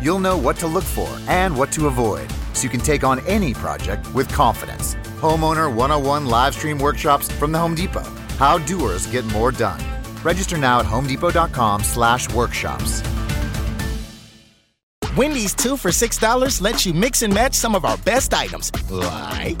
You'll know what to look for and what to avoid so you can take on any project with confidence. Homeowner 101 live stream workshops from the Home Depot. How doers get more done. Register now at homedepot.com/workshops. Wendy's two for $6 lets you mix and match some of our best items, like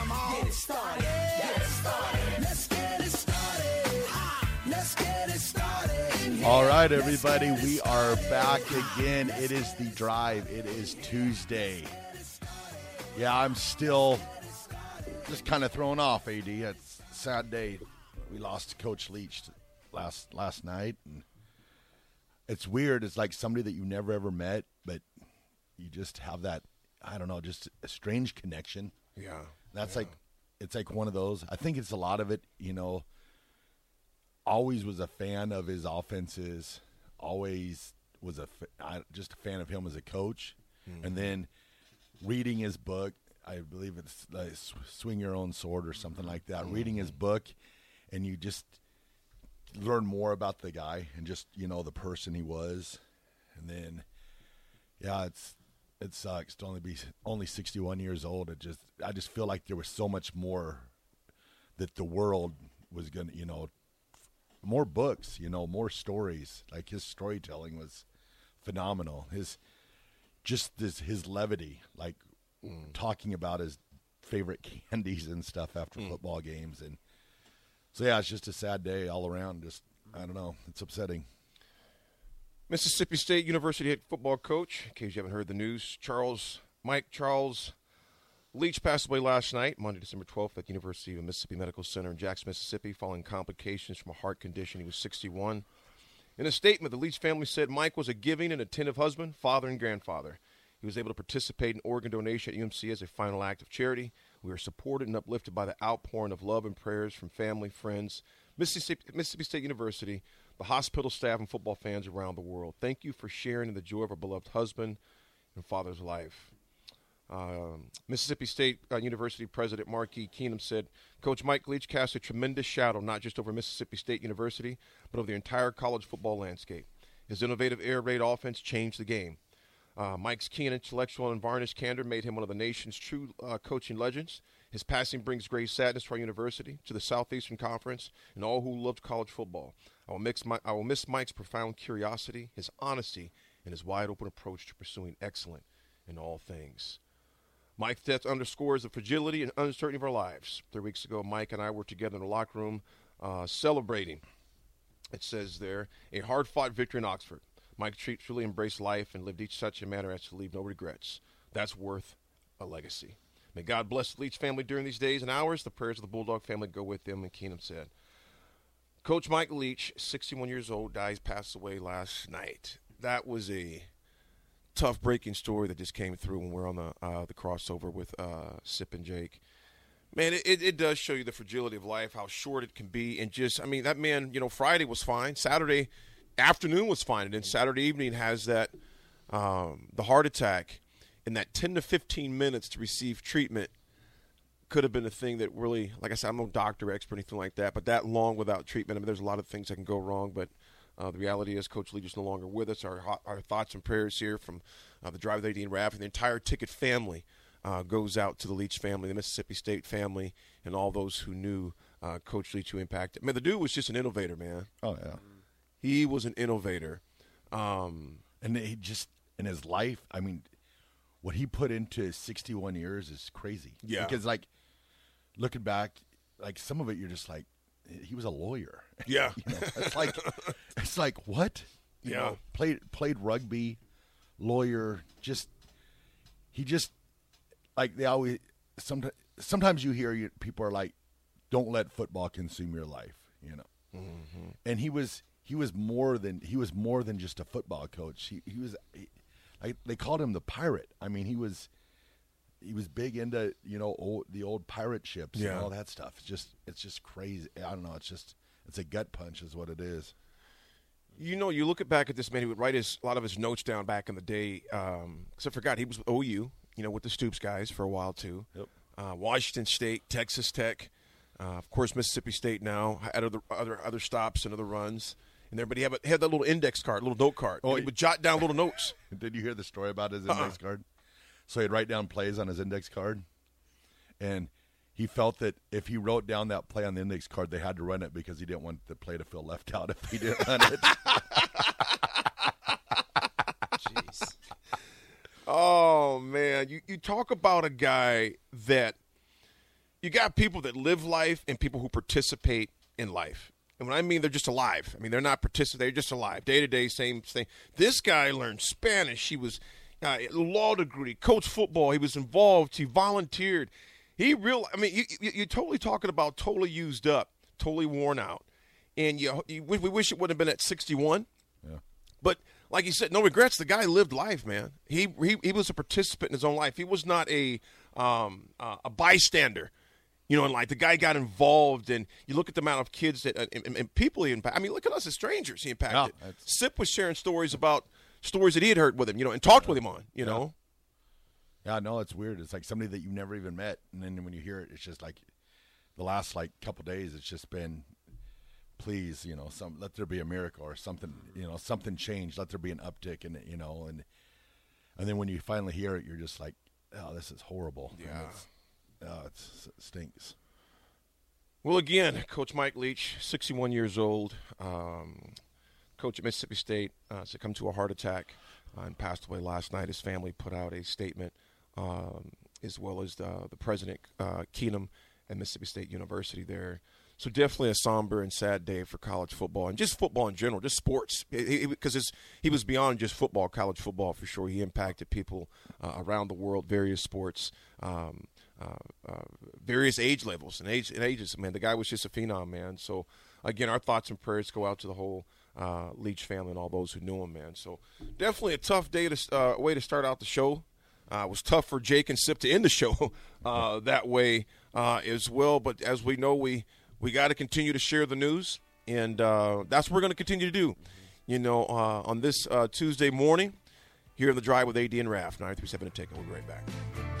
All right, everybody, we are back again. It is the drive. It is Tuesday. Yeah, I'm still just kind of thrown off. Ad, it's a sad day. We lost Coach Leach last last night, and it's weird. It's like somebody that you never ever met, but you just have that. I don't know, just a strange connection. Yeah, that's yeah. like it's like one of those. I think it's a lot of it. You know always was a fan of his offenses. Always was a just a fan of him as a coach, mm-hmm. and then reading his book. I believe it's like "Swing Your Own Sword" or something like that. Mm-hmm. Reading his book, and you just learn more about the guy and just you know the person he was, and then yeah, it's it sucks to only be only 61 years old. It just I just feel like there was so much more that the world was gonna you know more books, you know, more stories. Like his storytelling was phenomenal. His just this his levity, like mm. talking about his favorite candies and stuff after mm. football games, and so yeah, it's just a sad day all around. Just I don't know, it's upsetting. Mississippi State University head football coach, in case you haven't heard the news, Charles Mike Charles Leach passed away last night, Monday, December 12th, at the University of Mississippi Medical Center in Jackson, Mississippi, following complications from a heart condition. He was 61. In a statement, the Leach family said Mike was a giving and attentive husband, father, and grandfather. He was able to participate in organ donation at UMC as a final act of charity. We are supported and uplifted by the outpouring of love and prayers from family, friends, Mississippi, Mississippi State University, the hospital staff, and football fans around the world. Thank you for sharing in the joy of our beloved husband and father's life. Um, Mississippi State uh, University President Marquis Keenum said, Coach Mike Leach cast a tremendous shadow not just over Mississippi State University, but over the entire college football landscape. His innovative air raid offense changed the game. Uh, Mike's keen intellectual and varnished candor made him one of the nation's true uh, coaching legends. His passing brings great sadness to our university, to the Southeastern Conference, and all who loved college football. I will, mix my, I will miss Mike's profound curiosity, his honesty, and his wide open approach to pursuing excellence in all things. Mike's death underscores the fragility and uncertainty of our lives. Three weeks ago, Mike and I were together in the locker room uh, celebrating. It says there, a hard fought victory in Oxford. Mike truly embraced life and lived each such a manner as to leave no regrets. That's worth a legacy. May God bless the Leach family during these days and hours. The prayers of the Bulldog family go with them, and Keenum said. Coach Mike Leach, 61 years old, dies, passed away last night. That was a tough breaking story that just came through when we're on the uh, the crossover with uh, Sip and Jake. Man, it, it does show you the fragility of life, how short it can be, and just I mean that man. You know, Friday was fine, Saturday afternoon was fine, and then Saturday evening has that um, the heart attack, and that ten to fifteen minutes to receive treatment could have been a thing that really, like I said, I'm no doctor expert anything like that, but that long without treatment, I mean, there's a lot of things that can go wrong, but. Uh, the reality is, Coach Leach is no longer with us. Our our thoughts and prayers here from uh, the Drive with AD and Raf and the entire Ticket family uh, goes out to the Leach family, the Mississippi State family, and all those who knew uh, Coach Leach who impacted. I mean, the dude was just an innovator, man. Oh yeah, he was an innovator. Um, and he just in his life, I mean, what he put into his 61 years is crazy. Yeah, because like looking back, like some of it, you're just like, he was a lawyer. Yeah, you know, it's like it's like what? You yeah, know, played played rugby, lawyer. Just he just like they always sometimes sometimes you hear you, people are like, don't let football consume your life. You know, mm-hmm. and he was he was more than he was more than just a football coach. He he was he, like they called him the pirate. I mean, he was he was big into you know old, the old pirate ships yeah. and all that stuff. It's just it's just crazy. I don't know. It's just it's a gut punch, is what it is. You know, you look at back at this man. He would write his a lot of his notes down back in the day. Um, cause I forgot he was OU. You know, with the Stoops guys for a while too. Yep. Uh, Washington State, Texas Tech, uh, of course Mississippi State. Now had other other other stops and other runs. And there, but he had, he had that little index card, little note card. Oh, he would jot down little notes. Did you hear the story about his index uh-uh. card? So he'd write down plays on his index card, and he felt that if he wrote down that play on the index card, they had to run it because he didn't want the play to feel left out if he didn't run it. Jeez. Oh man, you you talk about a guy that you got people that live life and people who participate in life. And when I mean they're just alive, I mean they're not participating; they're just alive, day to day, same thing. This guy learned Spanish. He was uh, law degree, coach football. He was involved. He volunteered. He real. I mean, you, you, are totally talking about totally used up, totally worn out, and you, you we wish it would have been at 61. Yeah. But like you said, no regrets. The guy lived life, man. He he, he was a participant in his own life. He was not a um, uh, a bystander. You know, and like the guy got involved, and you look at the amount of kids that and, and people he impacted. I mean, look at us as strangers. He impacted. Yeah, Sip was sharing stories about stories that he had heard with him, you know, and talked with him on, you know. Yeah, no, it's weird. It's like somebody that you never even met, and then when you hear it, it's just like the last like couple days. It's just been, please, you know, some let there be a miracle or something, you know, something change. Let there be an uptick and you know, and and then when you finally hear it, you're just like, oh, this is horrible. Yeah, it's, oh, it's, it stinks. Well, again, Coach Mike Leach, 61 years old. Um, coach at Mississippi State, uh, succumbed to a heart attack uh, and passed away last night. His family put out a statement, um, as well as the, the president, uh, Keenum, at Mississippi State University there. So definitely a somber and sad day for college football and just football in general, just sports, because he was beyond just football, college football for sure. He impacted people uh, around the world, various sports, um, uh, uh, various age levels and age and ages. Man, the guy was just a phenom, man. So again, our thoughts and prayers go out to the whole uh, Leach family and all those who knew him, man. So definitely a tough day to uh, way to start out the show. Uh, it was tough for Jake and Sip to end the show uh, that way uh, as well. But as we know, we we got to continue to share the news, and uh, that's what we're going to continue to do. You know, on this Tuesday morning here in the drive with AD and Raf, 937 to take. We'll be right back.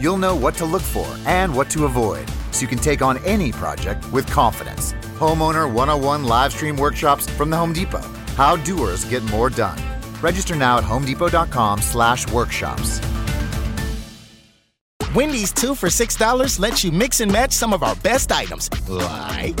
you'll know what to look for and what to avoid so you can take on any project with confidence. Homeowner 101 live stream workshops from the Home Depot. How doers get more done. Register now at homedepot.com/workshops. Wendy's 2 for $6 lets you mix and match some of our best items, like